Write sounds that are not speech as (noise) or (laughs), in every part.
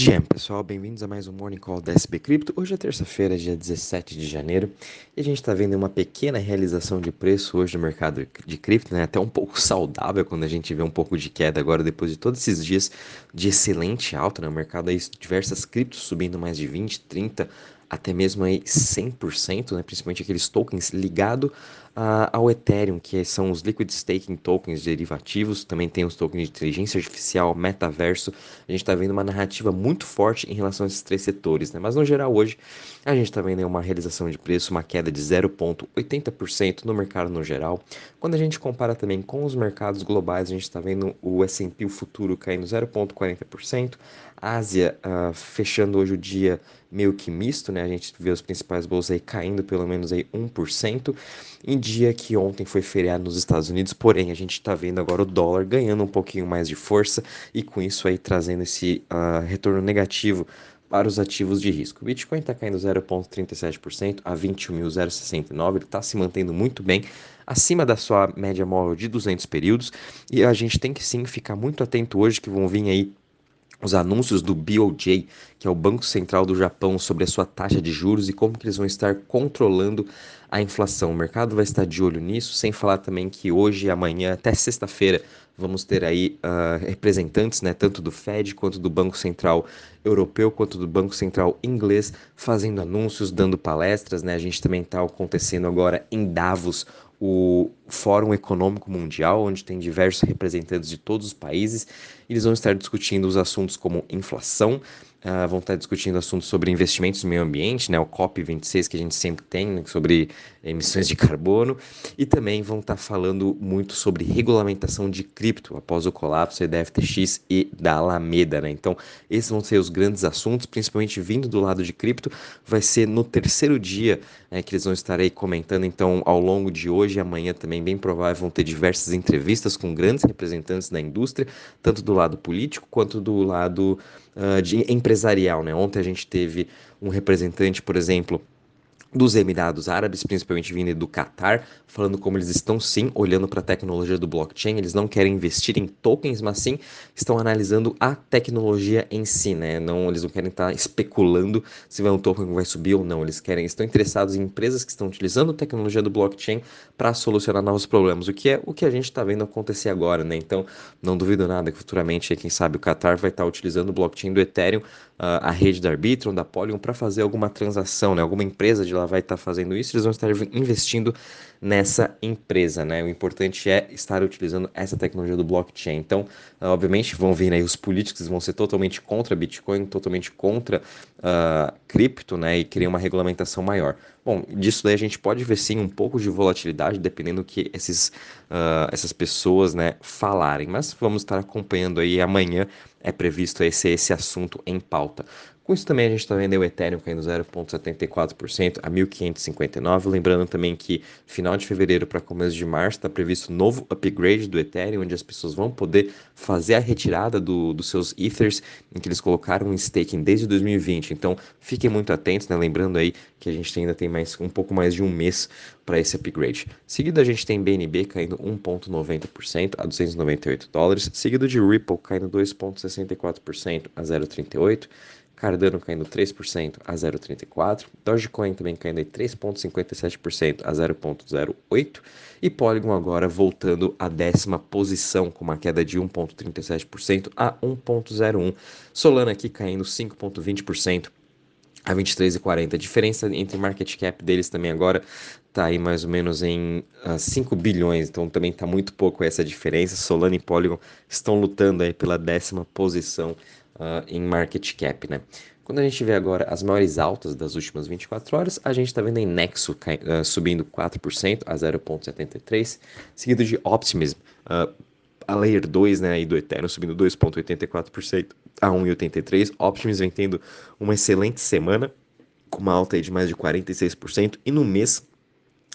Jam, pessoal, bem-vindos a mais um Morning Call da SB Cripto. Hoje é terça-feira, dia 17 de janeiro, e a gente está vendo uma pequena realização de preço hoje no mercado de cripto, né? Até um pouco (laughs) saudável quando a gente vê um pouco de queda agora depois de todos esses dias de excelente alta, né? O mercado aí, diversas criptos subindo mais de 20, 30, até mesmo aí 100%, né, principalmente aqueles tokens ligados uh, ao Ethereum, que são os Liquid Staking Tokens derivativos, também tem os tokens de inteligência artificial, metaverso. A gente está vendo uma narrativa muito forte em relação a esses três setores, né? mas no geral hoje a gente está vendo uma realização de preço, uma queda de 0,80% no mercado no geral. Quando a gente compara também com os mercados globais, a gente está vendo o S&P futuro caindo 0,40%, Ásia uh, fechando hoje o dia meio que misto, né? A gente vê os principais bolsas aí caindo pelo menos aí 1%, em dia que ontem foi feriado nos Estados Unidos, porém a gente está vendo agora o dólar ganhando um pouquinho mais de força e com isso aí trazendo esse uh, retorno negativo para os ativos de risco. O Bitcoin está caindo 0,37% a 21.069, ele está se mantendo muito bem, acima da sua média móvel de 200 períodos, e a gente tem que sim ficar muito atento hoje que vão vir aí os anúncios do BOJ, que é o Banco Central do Japão, sobre a sua taxa de juros e como que eles vão estar controlando a inflação. O mercado vai estar de olho nisso, sem falar também que hoje amanhã, até sexta-feira, vamos ter aí uh, representantes, né, tanto do Fed quanto do Banco Central Europeu, quanto do Banco Central Inglês, fazendo anúncios, dando palestras, né? A gente também está acontecendo agora em Davos o Fórum Econômico Mundial, onde tem diversos representantes de todos os países. Eles vão estar discutindo os assuntos como inflação, Uh, vão estar discutindo assuntos sobre investimentos no meio ambiente, né, o COP26 que a gente sempre tem, né, sobre emissões de carbono, e também vão estar falando muito sobre regulamentação de cripto após o colapso da FTX e da Alameda. Né? Então, esses vão ser os grandes assuntos, principalmente vindo do lado de cripto. Vai ser no terceiro dia né, que eles vão estar aí comentando, então, ao longo de hoje e amanhã também, bem provável, vão ter diversas entrevistas com grandes representantes da indústria, tanto do lado político quanto do lado uh, de empresarial. Né? Ontem a gente teve um representante, por exemplo, dos Emirados Árabes, principalmente vindo do Catar, falando como eles estão sim olhando para a tecnologia do blockchain, eles não querem investir em tokens, mas sim estão analisando a tecnologia em si, né? Não, eles não querem estar tá especulando se vai um token que vai subir ou não, eles querem, estão interessados em empresas que estão utilizando a tecnologia do blockchain para solucionar novos problemas, o que é o que a gente está vendo acontecer agora, né? Então, não duvido nada que futuramente, quem sabe, o Qatar vai estar tá utilizando o blockchain do Ethereum, uh, a rede da Arbitrum, da Polygon, para fazer alguma transação, né? Alguma empresa de lá vai estar tá fazendo isso, eles vão estar investindo nessa empresa, né? O importante é estar utilizando essa tecnologia do blockchain. Então, obviamente, vão vir aí os políticos vão ser totalmente contra Bitcoin, totalmente contra uh, cripto, né? E querer uma regulamentação maior. Bom, disso daí a gente pode ver sim um pouco de volatilidade, dependendo do que esses, uh, essas pessoas, né, falarem. Mas vamos estar acompanhando aí amanhã é previsto esse, esse assunto em pauta. Com isso também a gente está vendo o Ethereum caindo 0,74% a 1.559. Lembrando também que final de fevereiro para começo de março está previsto novo upgrade do Ethereum, onde as pessoas vão poder fazer a retirada do, dos seus Ethers, em que eles colocaram em staking desde 2020. Então fiquem muito atentos, né? lembrando aí que a gente ainda tem mais um pouco mais de um mês para esse upgrade. Seguido a gente tem BNB caindo 1,90% a 298 dólares, seguido de Ripple caindo 2,64% a 0,38 Cardano caindo 3% a 0,34%, Dogecoin também caindo 3,57% a 0,08% e Polygon agora voltando à décima posição com uma queda de 1,37% a 1,01%. Solana aqui caindo 5,20% a 23,40. A diferença entre market cap deles também agora está aí mais ou menos em uh, ah, 5 bilhões, então também está muito pouco essa diferença. Solana e Polygon estão lutando aí pela décima posição uh, em market cap, né? Quando a gente vê agora as maiores altas das últimas 24 horas, a gente está vendo em Nexo uh, subindo 4% a 0,73, seguido de Optimism, uh, a Layer 2 né, e do Ethereum subindo 2,84% a 1,83%. Optimism vem tendo uma excelente semana, com uma alta de mais de 46%, e no mês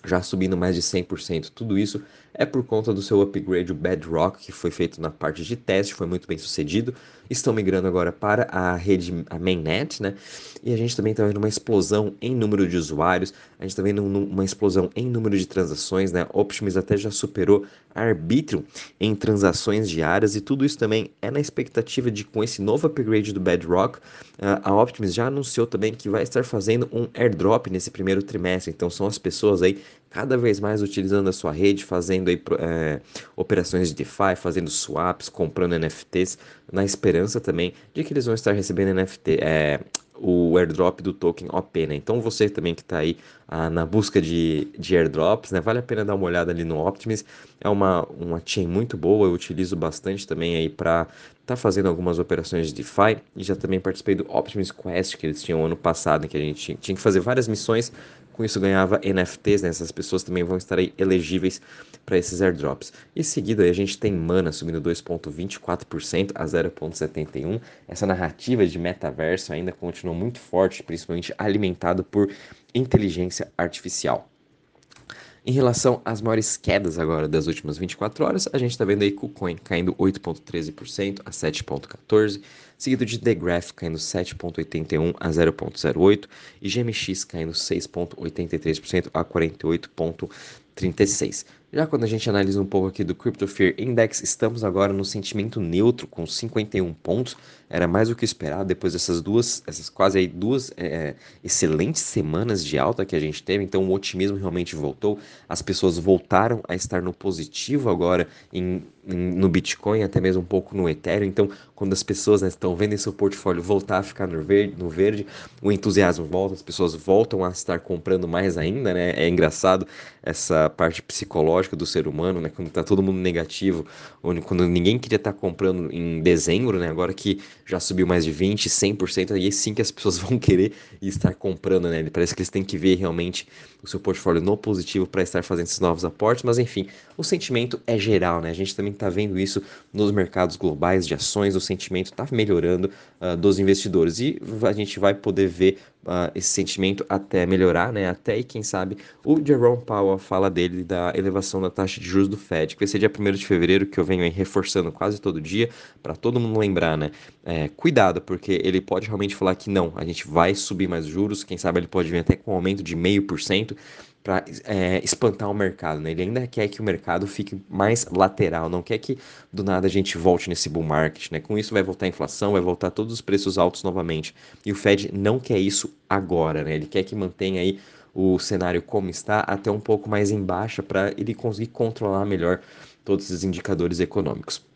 já subindo mais de 100%. Tudo isso é por conta do seu upgrade, o Bedrock, que foi feito na parte de teste, foi muito bem sucedido. Estão migrando agora para a rede, a mainnet, né? E a gente também está vendo uma explosão em número de usuários, a gente está vendo uma explosão em número de transações, né? Optimus até já superou Arbitrum em transações diárias e tudo isso também é na expectativa de com esse novo upgrade do Bedrock, a Optimus já anunciou também que vai estar fazendo um airdrop nesse primeiro trimestre. Então são as pessoas aí cada vez mais utilizando a sua rede, fazendo aí, é, operações de DeFi, fazendo swaps, comprando NFTs, na esperança também de que eles vão estar recebendo NFT, é, o airdrop do token OP, né? Então você também que está aí ah, na busca de, de airdrops, né? Vale a pena dar uma olhada ali no Optimus. É uma, uma chain muito boa, eu utilizo bastante também aí para tá fazendo algumas operações de DeFi e já também participei do Optimus Quest que eles tinham ano passado, em que a gente tinha que fazer várias missões com isso ganhava NFTs, né? Essas pessoas também vão estar elegíveis para esses airdrops. Em seguida a gente tem Mana subindo 2,24% a 0,71%. Essa narrativa de metaverso ainda continua muito forte, principalmente alimentado por inteligência artificial. Em relação às maiores quedas agora das últimas 24 horas, a gente está vendo aí KuCoin caindo 8,13% a 7,14%, seguido de The Graph caindo 7,81% a 0,08% e GMX caindo 6,83% a 48,36%. Já quando a gente analisa um pouco aqui do Crypto Fear Index, estamos agora no sentimento neutro com 51 pontos. Era mais do que esperado depois dessas duas, essas quase aí duas é, excelentes semanas de alta que a gente teve. Então o otimismo realmente voltou. As pessoas voltaram a estar no positivo agora em, em, no Bitcoin, até mesmo um pouco no Ethereum. Então quando as pessoas né, estão vendo seu portfólio voltar a ficar no verde, no verde, o entusiasmo volta, as pessoas voltam a estar comprando mais ainda, né? É engraçado essa parte psicológica do ser humano, né? Quando tá todo mundo negativo, quando ninguém queria estar tá comprando em dezembro, né? Agora que já subiu mais de 20, 100%, aí sim que as pessoas (laughs) vão querer estar comprando, né? Parece que eles têm que ver realmente o seu portfólio no positivo para estar fazendo esses novos aportes, mas enfim, o sentimento é geral, né? A gente também está vendo isso nos mercados globais de ações, o sentimento está melhorando uh, dos investidores e a gente vai poder ver uh, esse sentimento até melhorar, né? Até e quem sabe o Jerome Powell fala dele da elevação da taxa de juros do Fed, que vai ser dia 1 de fevereiro, que eu venho aí reforçando quase todo dia, para todo mundo lembrar, né? É, cuidado, porque ele pode realmente falar que não, a gente vai subir mais juros, quem sabe ele pode vir até com um aumento de meio por cento para é, espantar o mercado, né? Ele ainda quer que o mercado fique mais lateral, não quer que do nada a gente volte nesse bull market, né? Com isso vai voltar a inflação, vai voltar todos os preços altos novamente. E o Fed não quer isso agora, né? Ele quer que mantenha aí o cenário como está, até um pouco mais em baixa, para ele conseguir controlar melhor todos esses indicadores econômicos.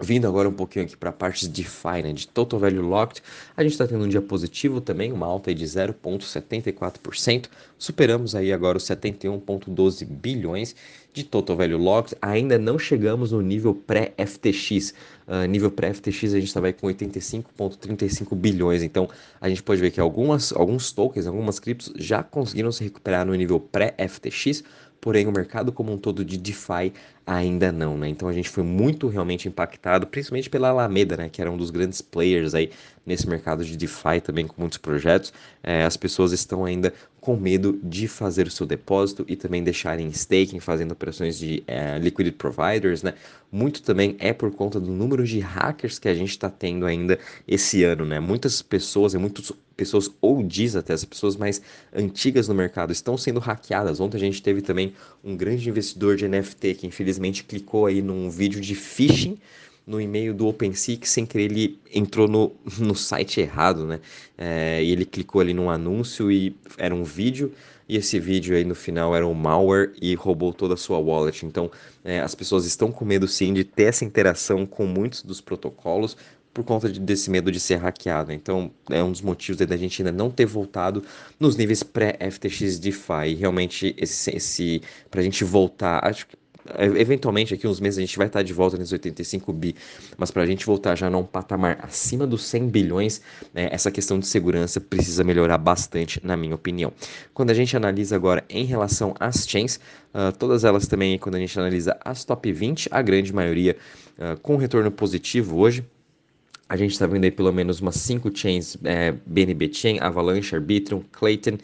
Vindo agora um pouquinho aqui para a parte de DeFi, né, Total Value Locked, a gente está tendo um dia positivo também, uma alta de 0,74%, superamos aí agora os 71,12 bilhões de Total Value Locked, ainda não chegamos no nível pré-FTX, uh, nível pré-FTX a gente estava com 85,35 bilhões, então a gente pode ver que algumas, alguns tokens, algumas criptos já conseguiram se recuperar no nível pré-FTX, porém o mercado como um todo de DeFi ainda não, né? Então a gente foi muito realmente impactado, principalmente pela Alameda, né? Que era um dos grandes players aí nesse mercado de DeFi também com muitos projetos. É, as pessoas estão ainda com medo de fazer o seu depósito e também deixarem staking, fazendo operações de é, liquidity providers, né? Muito também é por conta do número de hackers que a gente está tendo ainda esse ano, né? Muitas pessoas e muitos pessoas ou diz até as pessoas mais antigas no mercado estão sendo hackeadas. Ontem a gente teve também um grande investidor de NFT que infelizmente clicou aí num vídeo de phishing no e-mail do OpenSea que sem querer ele entrou no, (laughs) no site errado, né? É, e ele clicou ali num anúncio e era um vídeo e esse vídeo aí no final era um malware e roubou toda a sua wallet. Então é, as pessoas estão com medo sim de ter essa interação com muitos dos protocolos, por conta de, desse medo de ser hackeado. Então, é um dos motivos da gente ainda não ter voltado nos níveis pré-FTX DeFi. E realmente, esse, esse para a gente voltar, acho que eventualmente aqui uns meses a gente vai estar de volta nos 85 bi, mas para a gente voltar já num patamar acima dos 100 bilhões, né, essa questão de segurança precisa melhorar bastante, na minha opinião. Quando a gente analisa agora em relação às chains, uh, todas elas também, quando a gente analisa as top 20, a grande maioria uh, com retorno positivo hoje, a gente está vendo aí pelo menos umas 5 chains, é, BNB Chain, Avalanche, Arbitrum, Clayton,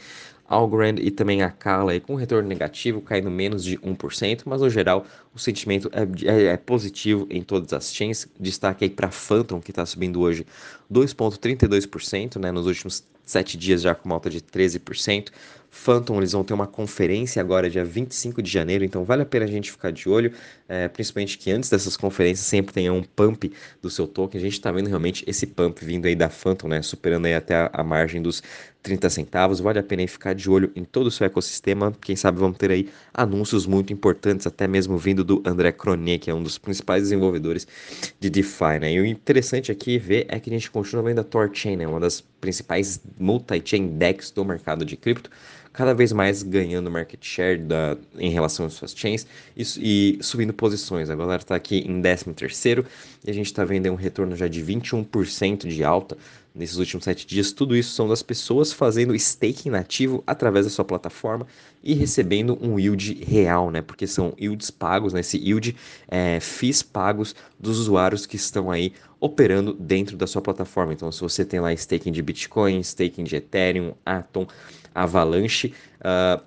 Algorand e também a Kala com retorno negativo, caindo menos de 1%, mas no geral o sentimento é, é, é positivo em todas as chains. Destaque aí para Phantom, que está subindo hoje 2,32%, né, nos últimos sete dias já com uma alta de 13%. Phantom, eles vão ter uma conferência agora, dia 25 de janeiro, então vale a pena a gente ficar de olho, é, principalmente que antes dessas conferências sempre tenha um pump do seu token. A gente está vendo realmente esse pump vindo aí da Phantom, né, superando aí até a, a margem dos 30 centavos. Vale a pena ficar de olho em todo o seu ecossistema. Quem sabe vamos ter aí anúncios muito importantes, até mesmo vindo do André Cronier, que é um dos principais desenvolvedores de DeFi, né? E o interessante aqui ver é que a gente continua vendo a Torchain, né, uma das principais multi-chain DEX do mercado de cripto cada vez mais ganhando market share da, em relação às suas chains e, e subindo posições. A galera está aqui em 13 terceiro e a gente está vendo um retorno já de 21% de alta nesses últimos sete dias. Tudo isso são das pessoas fazendo staking nativo através da sua plataforma e recebendo um yield real, né? Porque são yields pagos, né? Esse yield é fees pagos dos usuários que estão aí operando dentro da sua plataforma. Então, se você tem lá staking de Bitcoin, staking de Ethereum, Atom, Avalanche, uh,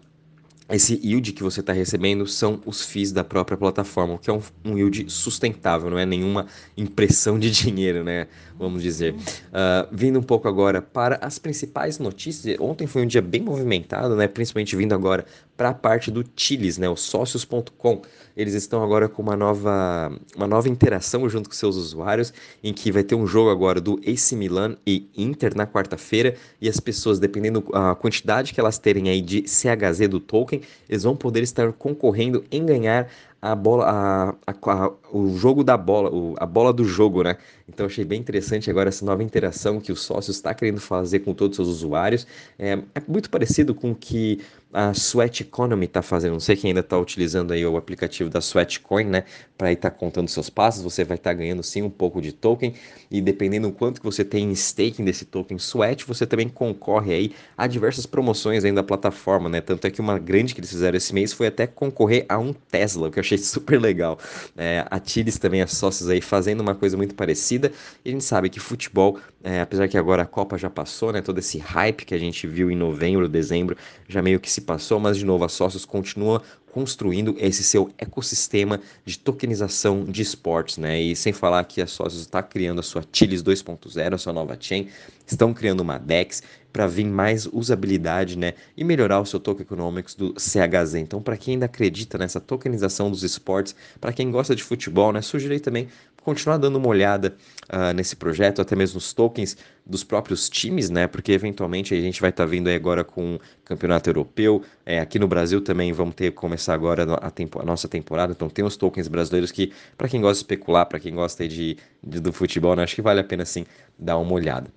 esse yield que você está recebendo são os FIIs da própria plataforma, que é um, um, yield sustentável, não é nenhuma impressão de (laughs) dinheiro, né? Vamos dizer. Uh, vindo um pouco agora para as principais notícias, ontem foi um dia bem movimentado, né? Principalmente vindo agora para a parte do Chiles, né? O sócios.com. Eles estão agora com uma nova, uma nova interação junto com seus usuários, em que vai ter um jogo agora do AC Milan e Inter na quarta-feira, e as pessoas, dependendo da quantidade que elas terem aí de CHZ do token, eles vão poder estar concorrendo em ganhar a bola, a, a, a, o jogo da bola, o, a bola do jogo, né? Então achei bem interessante agora essa nova interação que o sócio está querendo fazer com todos os seus usuários. É, é muito parecido com o que a Sweat Economy está fazendo. Não sei quem ainda está utilizando aí o aplicativo da Sweat Coin, né? Para estar tá contando seus passos, você vai estar tá ganhando sim um pouco de token e dependendo do quanto que você tem em staking desse token Sweat, você também concorre aí a diversas promoções ainda da plataforma, né? Tanto é que uma grande que eles fizeram esse mês foi até concorrer a um Tesla, o que eu achei (laughs) super legal. É, a também, as sócios aí fazendo uma coisa muito parecida e a gente sabe que futebol, é, apesar que agora a Copa já passou, né? Todo esse hype que a gente viu em novembro, dezembro, já meio que se passou, mas de novo, a Sócios continua construindo esse seu ecossistema de tokenização de esportes, né? E sem falar que a Sócios está criando a sua Chilis 2.0, a sua nova chain, estão criando uma DEX para vir mais usabilidade, né? E melhorar o seu token economics do CHZ. Então, para quem ainda acredita nessa tokenização dos esportes, para quem gosta de futebol, né? Sugirei também continuar dando uma olhada uh, nesse projeto, até mesmo os tokens dos próprios times, né? Porque eventualmente a gente vai estar tá vindo agora com o campeonato europeu. É, aqui no Brasil também vamos ter começar agora a, tempo, a nossa temporada. Então tem os tokens brasileiros que, para quem gosta de especular, para quem gosta de, de, do futebol, né? acho que vale a pena sim dar uma olhada.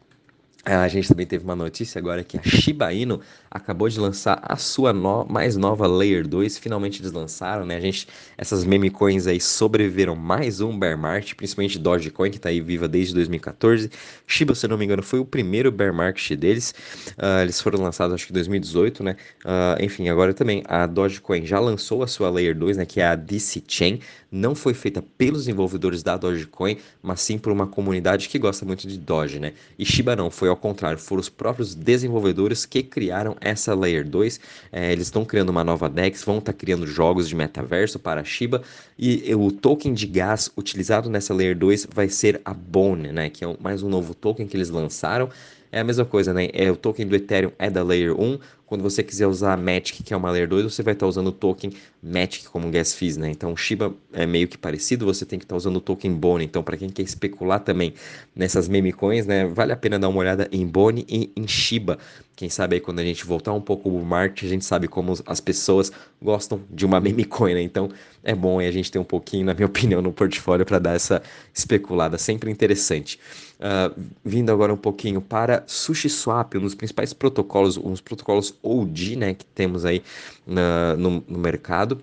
A gente também teve uma notícia agora que a Shiba Inu acabou de lançar a sua no mais nova Layer 2. Finalmente eles lançaram, né? A gente, essas meme coins aí sobreviveram mais um bear market, principalmente Dogecoin, que está aí viva desde 2014. Shiba, se não me engano, foi o primeiro bear market deles. Uh, eles foram lançados acho que em 2018, né? Uh, enfim, agora também a Dogecoin já lançou a sua Layer 2, né? Que é a DC Chain. Não foi feita pelos desenvolvedores da Dogecoin, mas sim por uma comunidade que gosta muito de Doge, né? E Shiba não, foi ao contrário, foram os próprios desenvolvedores que criaram essa Layer 2. É, eles estão criando uma nova DEX, vão estar tá criando jogos de metaverso para Shiba e o token de gás utilizado nessa Layer 2 vai ser a Bone, né, que é mais um novo token que eles lançaram. É a mesma coisa, né? É, o token do Ethereum é da Layer 1, quando você quiser usar a Matic, que é uma Layer 2, você vai estar usando o token Matic como gas fees, né? Então, Shiba é meio que parecido, você tem que estar usando o token Bone. Então, para quem quer especular também nessas meme coins, né, vale a pena dar uma olhada em Bone e em Shiba. Quem sabe aí quando a gente voltar um pouco o market, a gente sabe como as pessoas gostam de uma meme coin, né? Então, é bom aí a gente ter um pouquinho, na minha (laughs) opinião, no portfólio para dar essa especulada, sempre interessante. Uh, vindo agora um pouquinho para SushiSwap, um dos principais protocolos, um dos protocolos OG, né, que temos aí na, no, no mercado.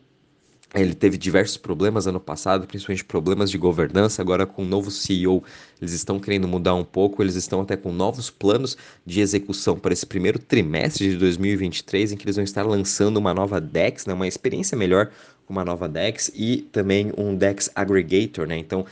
Ele teve diversos problemas ano passado, principalmente problemas de governança. Agora, com o novo CEO, eles estão querendo mudar um pouco. Eles estão até com novos planos de execução para esse primeiro trimestre de 2023, em que eles vão estar lançando uma nova DEX, né, uma experiência melhor uma nova DEX e também um DEX Aggregator, né? Então, uh,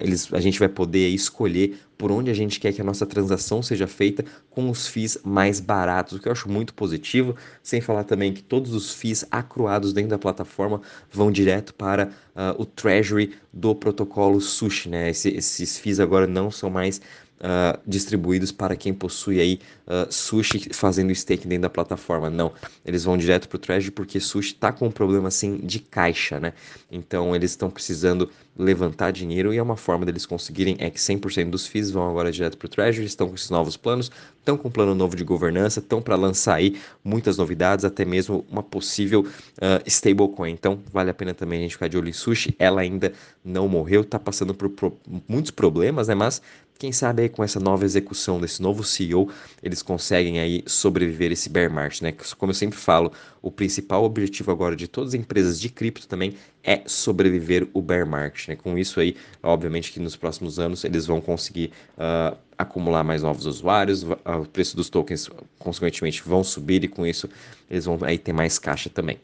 eles, a gente vai poder escolher por onde a gente quer que a nossa transação seja feita com os FIIs mais baratos, o que eu acho muito positivo, sem falar também que todos os FIIs acruados dentro da plataforma vão direto para uh, o Treasury do protocolo Sushi, né? Esse, esses FIIs agora não são mais uh, distribuídos para quem possui aí uh, Sushi fazendo stake dentro da plataforma. Não, eles vão direto para o Treasury porque Sushi está com um problema assim de caixa, né? Então eles estão precisando levantar dinheiro e é uma forma deles conseguirem é que 100% dos FIIs vão agora direto para o Treasury, estão com esses novos planos, estão com um plano novo de governança, estão para lançar aí muitas novidades, até mesmo uma possível uh, stablecoin. Então vale a pena também a gente ficar de olho em Sushi. Ela ainda não morreu, está passando por, por muitos problemas, né? Mas quem sabe aí com essa nova execução desse novo CEO, eles conseguem aí sobreviver esse bear market, né? Como eu sempre falo, o principal objetivo agora de todas as empresas de cripto também é sobreviver o bear market, né? Com isso aí, obviamente que nos próximos anos eles vão conseguir uh, acumular mais novos usuários, o preço dos tokens consequentemente vão subir e com isso eles vão aí ter mais caixa também.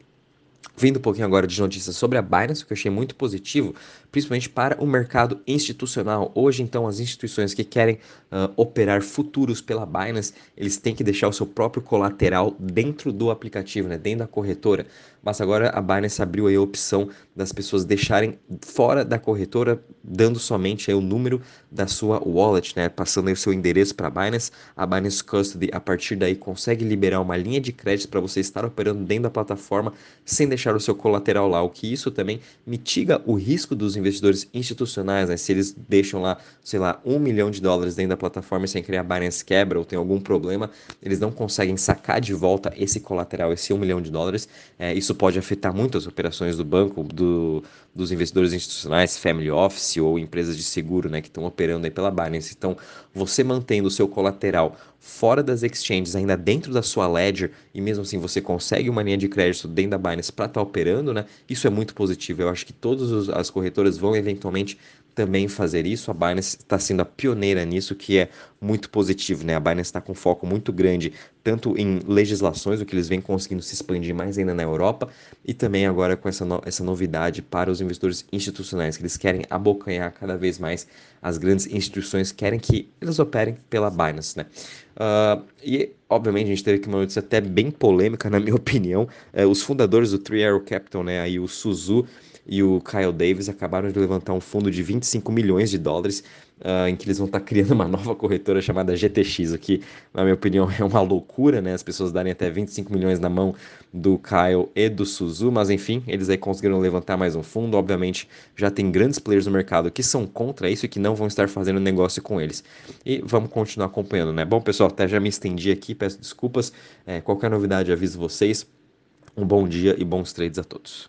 Vindo um pouquinho agora de notícias sobre a Binance, que eu achei muito positivo, principalmente para o mercado institucional. Hoje, então, as instituições que querem uh, operar futuros pela Binance, eles têm que deixar o seu próprio colateral dentro do aplicativo, né, dentro da corretora. Mas agora a Binance abriu aí a opção das pessoas deixarem fora da corretora, dando somente aí o número da sua wallet, né, passando aí o seu endereço para a Binance. A Binance Custody, a partir daí, consegue liberar uma linha de crédito para você estar operando dentro da plataforma sem deixar o seu colateral lá, o que isso também mitiga o risco dos investidores institucionais, né? Se eles deixam lá, sei lá, um milhão de dólares dentro da plataforma sem criar Binance quebra ou tem algum problema, eles não conseguem sacar de volta esse colateral, esse um milhão de dólares. É, isso pode afetar muito as operações do banco, do, dos investidores institucionais, family office ou empresas de seguro, né, que estão operando aí pela Binance. Então, você mantendo o seu colateral fora das exchanges, ainda dentro da sua ledger, e mesmo assim você consegue uma linha de crédito dentro da Binance para estar tá operando, né? Isso é muito positivo. Eu acho que todas as corretoras vão eventualmente também fazer isso. A Binance está sendo a pioneira nisso, que é muito positivo, né? A Binance está com foco muito grande tanto em legislações, o que eles vêm conseguindo se expandir mais ainda na Europa, e também agora com essa, no essa novidade para os investidores institucionais, que eles querem abocanhar cada vez mais as grandes instituições, querem que eles operem pela Binance, né? Uh, e, obviamente, a gente teve aqui uma notícia até bem polêmica, na minha (laughs) opinião. Uh, os fundadores do Three Arrow Capital, né, aí o Suzu e o Kyle Davis acabaram de levantar um fundo de 25 milhões de dólares uh, em que eles vão estar tá criando uma nova corretora chamada GTX, o que, na minha opinião, é uma loucura, né? As pessoas darem até 25 milhões na mão do Kyle e do Suzu, mas enfim, eles aí conseguiram levantar mais um fundo. Obviamente, já tem grandes players no mercado que são contra isso e que não vão estar fazendo negócio com eles. E vamos continuar acompanhando, né? Bom, pessoal, até já me estendi aqui, peço desculpas. É, qualquer novidade, aviso vocês. Um bom dia e bons trades a todos.